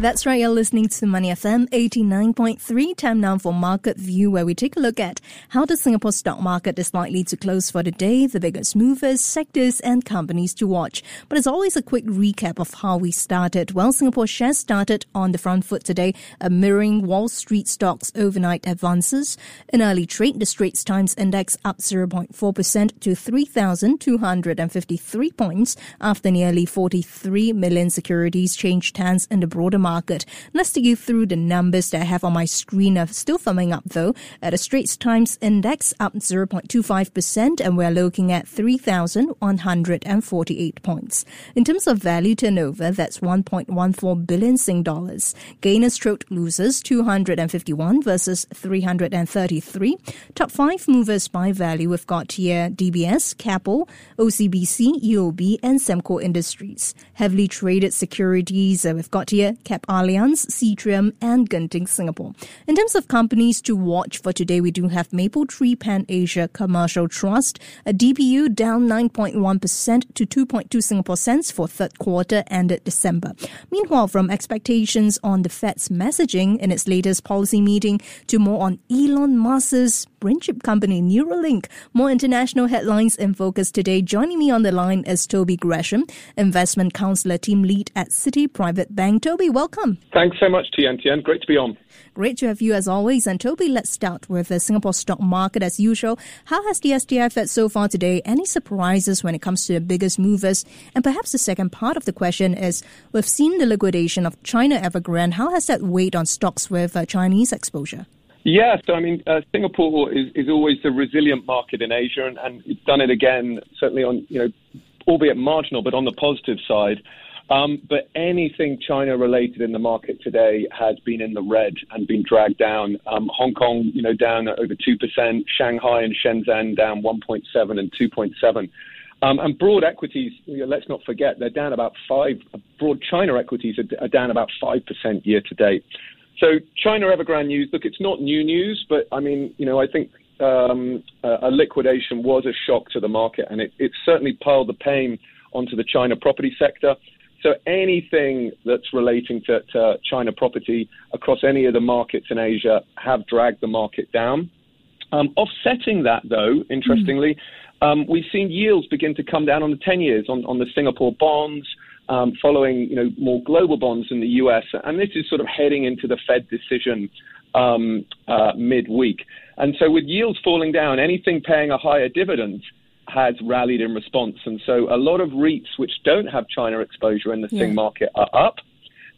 That's right, you're listening to Money FM 89.3. Time now for Market View, where we take a look at how the Singapore stock market is likely to close for the day, the biggest movers, sectors, and companies to watch. But as always, a quick recap of how we started. Well, Singapore shares started on the front foot today, mirroring Wall Street stocks' overnight advances. In early trade, the Straits Times Index up 0.4% to 3,253 points after nearly 43 million securities changed hands in the broader market market. Let's take you through the numbers that I have on my screen. Are Still firming up though. At the Straits Times Index up 0.25% and we're looking at 3,148 points. In terms of value turnover, that's 1.14 billion Sing dollars. Gainers stroke losers 251 versus 333. Top five movers by value we've got here DBS, Keppel, OCBC, UOB and Sembcorp Industries. Heavily traded securities uh, we've got here Cap Allianz, Seatrium, and Genting Singapore. In terms of companies to watch for today, we do have Mapletree Pan Asia Commercial Trust, a DPU down 9.1% to 2.2 Singapore cents for third quarter ended December. Meanwhile, from expectations on the Fed's messaging in its latest policy meeting to more on Elon Musk's brain chip company Neuralink. More international headlines in focus today. Joining me on the line is Toby Gresham, investment counselor team lead at Citi Private Bank. Toby, welcome. Thanks so much, Tian Tian. Great to be on. Great to have you as always. And Toby, let's start with the Singapore stock market as usual. How has the STI fared so far today? Any surprises when it comes to the biggest movers? And perhaps the second part of the question is, we've seen the liquidation of China Evergrande. How has that weighed on stocks with uh, Chinese exposure? Yeah, so I mean, uh, Singapore is, is always a resilient market in Asia, and, and it's done it again, certainly on, you know, albeit marginal, but on the positive side. Um, but anything China related in the market today has been in the red and been dragged down. Um, Hong Kong, you know, down over 2%, Shanghai and Shenzhen down 1.7 and 2.7. Um, and broad equities, you know, let's not forget, they're down about five. Broad China equities are, are down about 5% year to date. So China Evergrande news. Look, it's not new news, but I mean, you know, I think um, a liquidation was a shock to the market, and it, it certainly piled the pain onto the China property sector. So anything that's relating to, to, China property across any of the markets in Asia have dragged the market down. Um, offsetting that, though, interestingly, mm. um, we've seen yields begin to come down on the 10 years on, on the Singapore bonds um, following you know more global bonds in the U.S. And this is sort of heading into the Fed decision um, uh, midweek. And so with yields falling down, anything paying a higher dividend has rallied in response. And so a lot of REITs which don't have China exposure in the yeah. Sing market are up.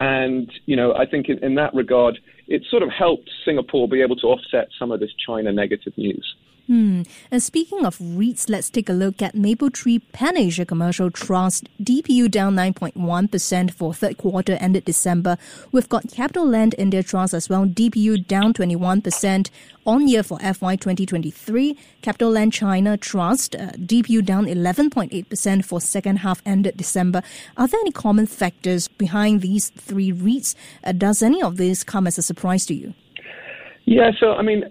And you know I think in, in that regard, it sort of helped Singapore be able to offset some of this China negative news. Hmm. And speaking of REITs, let's take a look at Mapletree Pan Asia Commercial Trust. DPU down 9.1% for third quarter ended December. We've got CapitaLand India Trust as well. DPU down 21% on year for FY 2023. CapitaLand China Trust, uh, DPU down 11.8% for second half ended December. Are there any common factors behind these three REITs? Uh, does any of this come as a surprise to you? Yeah, so I mean,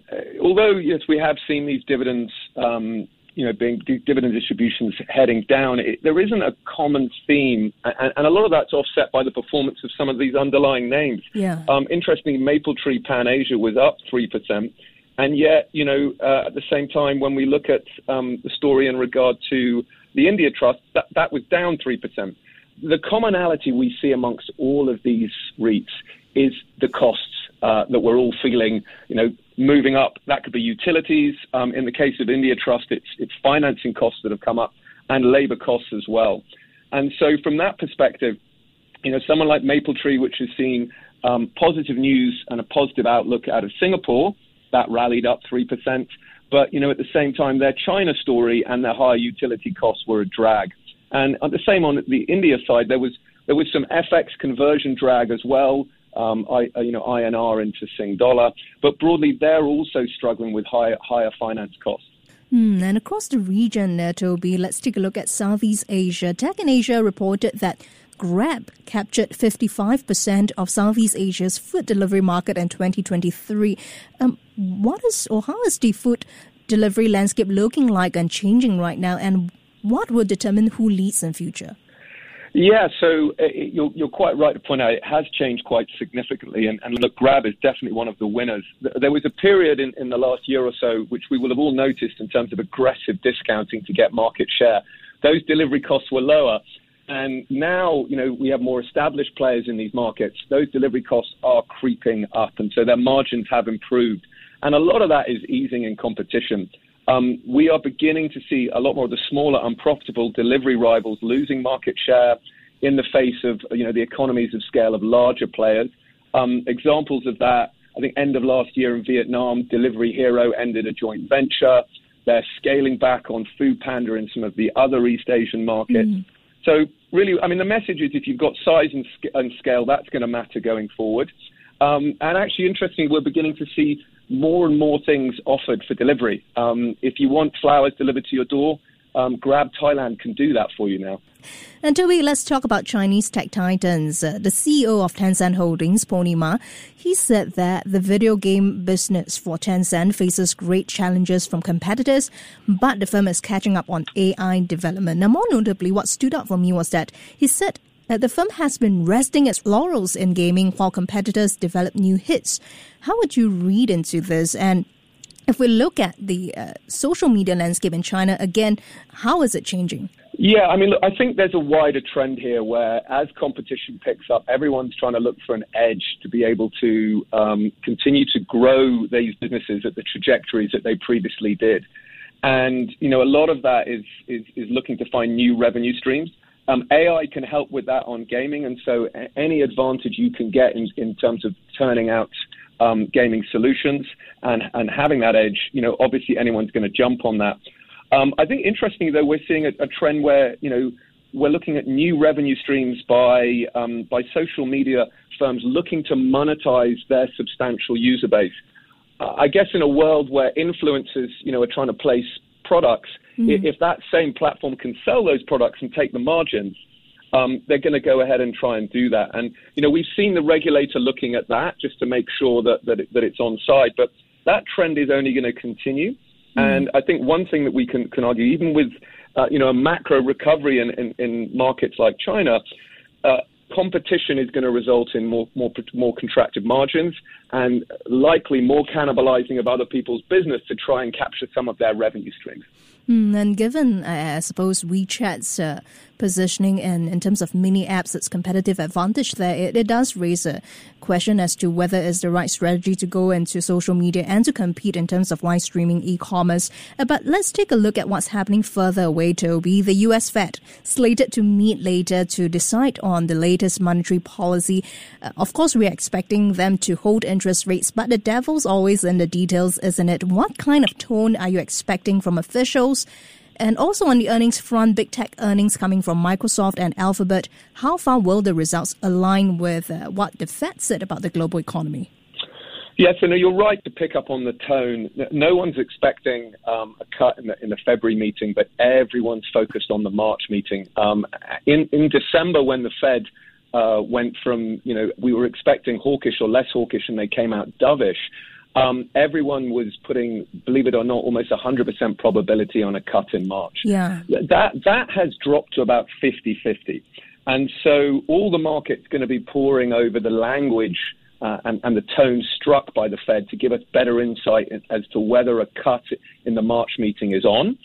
although yes, we have seen these dividends, um, you know, being dividend distributions heading down, it, there isn't a common theme, and, and, a lot of that's offset by the performance of some of these underlying names. Yeah. Um, interestingly, Mapletree Pan Asia was up three percent, and yet, you know, uh, at the same time, when we look at um, the story in regard to the India Trust, that that was down three percent. The commonality we see amongst all of these REITs is the costs uh, that we're all feeling, you know, moving up. That could be utilities. Um, in the case of India Trust, it's, it's financing costs that have come up and labour costs as well. And so, from that perspective, you know, someone like Mapletree, which has seen um, positive news and a positive outlook out of Singapore, that rallied up 3%. But, you know, at the same time, their China story and their higher utility costs were a drag. And the same on the India side, there was there was some FX conversion drag as well um, I, uh, you know, INR into Sing dollar. But broadly, they're also struggling with higher, higher finance costs. Hmm, and across the region, uh, Toby, let's take a look at Southeast Asia. Tech in Asia reported that Grab captured 55% of Southeast Asia's food delivery market in 2023. Um, what is or how is the food delivery landscape looking like and changing right now, and what will determine who leads in future? Yeah, so uh, you're, you're quite right to point out it has changed quite significantly. And, and look, Grab is definitely one of the winners. There was a period in, in the last year or so, which we will have all noticed in terms of aggressive discounting to get market share. Those delivery costs were lower. And now, you know, we have more established players in these markets. Those delivery costs are creeping up, and so their margins have improved. And a lot of that is easing in competition. Um, we are beginning to see a lot more of the smaller, unprofitable delivery rivals losing market share in the face of you know the economies of scale of larger players. Um, examples of that, I think, end of last year in Vietnam, Delivery Hero ended a joint venture. They're scaling back on Food Panda in some of the other East Asian markets. Mm. So really, I mean, the message is if you've got size and, and scale, that's going to matter going forward. Um, and actually, interestingly, we're beginning to see more and more things offered for delivery. Um, if you want flowers delivered to your door, um, Grab Thailand can do that for you now. And Toby, let's talk about Chinese tech titans. Uh, the CEO of Tencent Holdings, Pony Ma, he said that the video game business for Tencent faces great challenges from competitors, but the firm is catching up on AI development. Now, more notably, what stood out for me was that he said that the firm has been resting its laurels in gaming while competitors develop new hits. How would you read into this? And if we look at the uh, social media landscape in China, again, how is it changing? Yeah, I mean, look, I think there's a wider trend here where as competition picks up, everyone's trying to look for an edge to be able to um, continue to grow these businesses at the trajectories that they previously did. And, you know, a lot of that is, is, is looking to find new revenue streams. Um, AI can help with that on gaming, and so any advantage you can get in, in terms of turning out um, gaming solutions and, and having that edge, you know, obviously anyone's going to jump on that. Um, I think interestingly though, we're seeing a, a, trend where you know we're looking at new revenue streams by um, by social media firms looking to monetize their substantial user base. Uh, I guess in a world where influencers, you know, are trying to place products, mm. if that same platform can sell those products and take the margins, um, they're going to go ahead and try and do that. And you know, we've seen the regulator looking at that just to make sure that that, it, that it's on side. But that trend is only going to continue. Mm. And I think one thing that we can, can argue, even with uh, you know a macro recovery in, in, in markets like China, uh, competition is going to result in more, more, more contracted margins and likely more cannibalizing of other people's business to try and capture some of their revenue streams. Mm, and given, I suppose, WeChat's uh, positioning and in terms of mini apps, its competitive advantage there, it, it does raise a question as to whether it's the right strategy to go into social media and to compete in terms of live streaming e-commerce. Uh, but let's take a look at what's happening further away, Toby. The U.S. Fed slated to meet later to decide on the latest monetary policy. Uh, of course, we're expecting them to hold interest rates, but the devil's always in the details, isn't it? What kind of tone are you expecting from officials? And also on the earnings front, big tech earnings coming from Microsoft and Alphabet. How far will the results align with uh, what the Fed said about the global economy? Yes, and you're right to pick up on the tone. No one's expecting um, a cut in the, in the, February meeting, but everyone's focused on the March meeting. Um, in, in December, when the Fed uh, went from, you know, we were expecting hawkish or less hawkish, and they came out dovish um, everyone was putting, believe it or not, almost 100% probability on a cut in March. Yeah. That, that has dropped to about 50 50. And so all the market's going to be pouring over the language uh, and, and, the tone struck by the Fed to give us better insight as to whether a cut in the March meeting is on.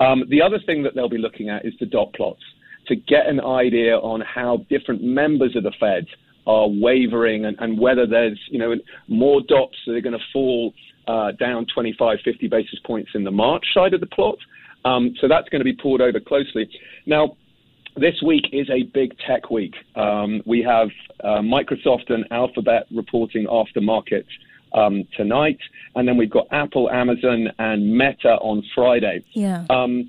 Um, the other thing that they'll be looking at is the dot plots to get an idea on how different members of the Fed are wavering and, and whether there's you know more dots that are going to fall uh, down 25, 50 basis points in the March side of the plot. Um, so that's going to be poured over closely. Now, this week is a big tech week. Um, we have uh, Microsoft and Alphabet reporting after market um, tonight, and then we've got Apple, Amazon, and Meta on Friday. Yeah. Um,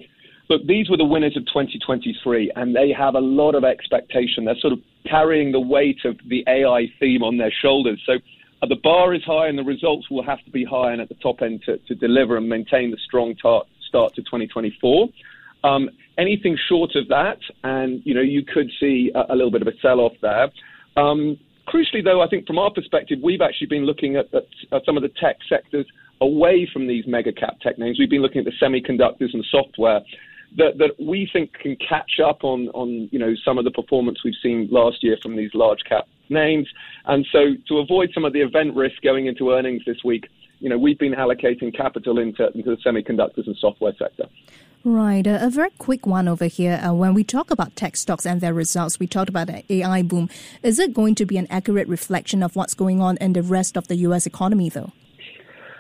look, these were the winners of 2023, and they have a lot of expectation. They're sort of carrying the weight of the AI theme on their shoulders. So uh, the bar is high, and the results will have to be high and at the top end to, to deliver and maintain the strong tar- start to 2024. Um, anything short of that, and you know, you could see a, a little bit of a sell-off there. Um, crucially, though, I think from our perspective, we've actually been looking at, at, at some of the tech sectors away from these mega cap tech names. We've been looking at the semiconductors and the software that, that we think can catch up on, on you know some of the performance we've seen last year from these large cap names. And so to avoid some of the event risk going into earnings this week, you know, we've been allocating capital into, into the semiconductors and software sector. Right. Uh, a very quick one over here. Uh, when we talk about tech stocks and their results, we talked about the AI boom. Is it going to be an accurate reflection of what's going on in the rest of the U.S. economy, though?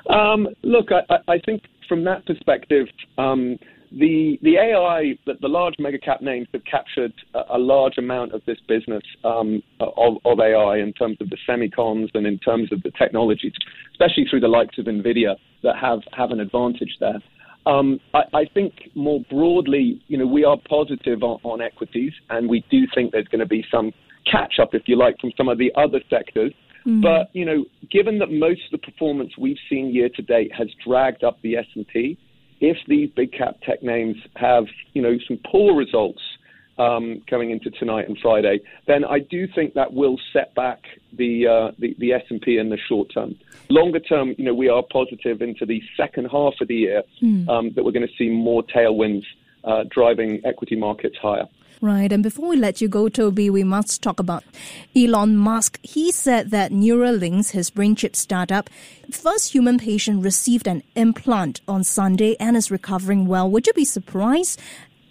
Um, look, I, I, think from that perspective, um, the the AI, the, the large mega cap names have captured a, a large amount of this business um, of, of, AI in terms of the semicons and in terms of the technologies, especially through the likes of Nvidia that have have an advantage there. Um, I, I, think more broadly, you know, we are positive on, on equities, and we do think there's going to be some catch up, if you like, from some of the other sectors. Mm. But you know, given that most of the performance we've seen year to date has dragged up the S and P, if these big cap tech names have you know some poor results um, coming into tonight and Friday, then I do think that will set back the uh, the, the S and P in the short term. Longer term, you know, we are positive into the second half of the year mm. um, that we're going to see more tailwinds uh, driving equity markets higher. Right. And before we let you go, Toby, we must talk about Elon Musk. He said that Neuralinks, his brain chip startup, first human patient received an implant on Sunday and is recovering well. Would you be surprised?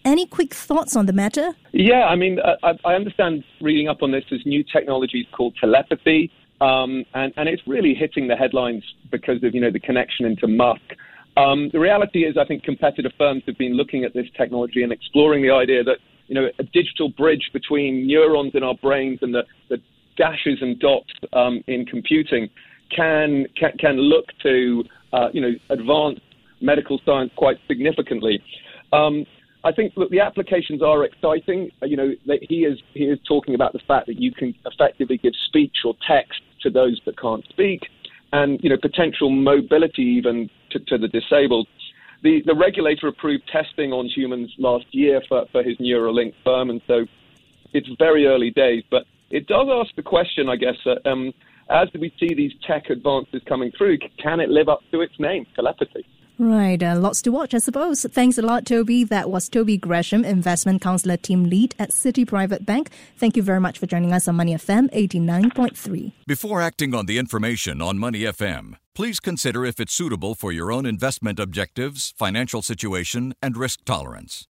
Any quick thoughts on the matter? Yeah, I mean, I, I understand reading up on this. There's new technologies called telepathy, um, and, and it's really hitting the headlines because of you know the connection into Musk. Um, the reality is, I think competitive firms have been looking at this technology and exploring the idea that you know, a digital bridge between neurons in our brains and the, the dashes and dots um, in computing can, can, can look to, uh, you know, advance medical science quite significantly. Um, I think look, the applications are exciting. Uh, you know, he is he is talking about the fact that you can effectively give speech or text to those that can't speak, and you know, potential mobility even to, to the disabled the, the regulator approved testing on humans last year for, for his Neuralink firm, and so it's very early days. But it does ask the question, I guess, um, as we see these tech advances coming through, can it live up to its name, telepathy? Right, uh, lots to watch, I suppose. Thanks a lot, Toby. That was Toby Gresham, Investment Counselor Team Lead at Citi Private Bank. Thank you very much for joining us on Money FM 89.3. Before acting on the information on Money FM, please consider if it's suitable for your own investment objectives, financial situation, and risk tolerance.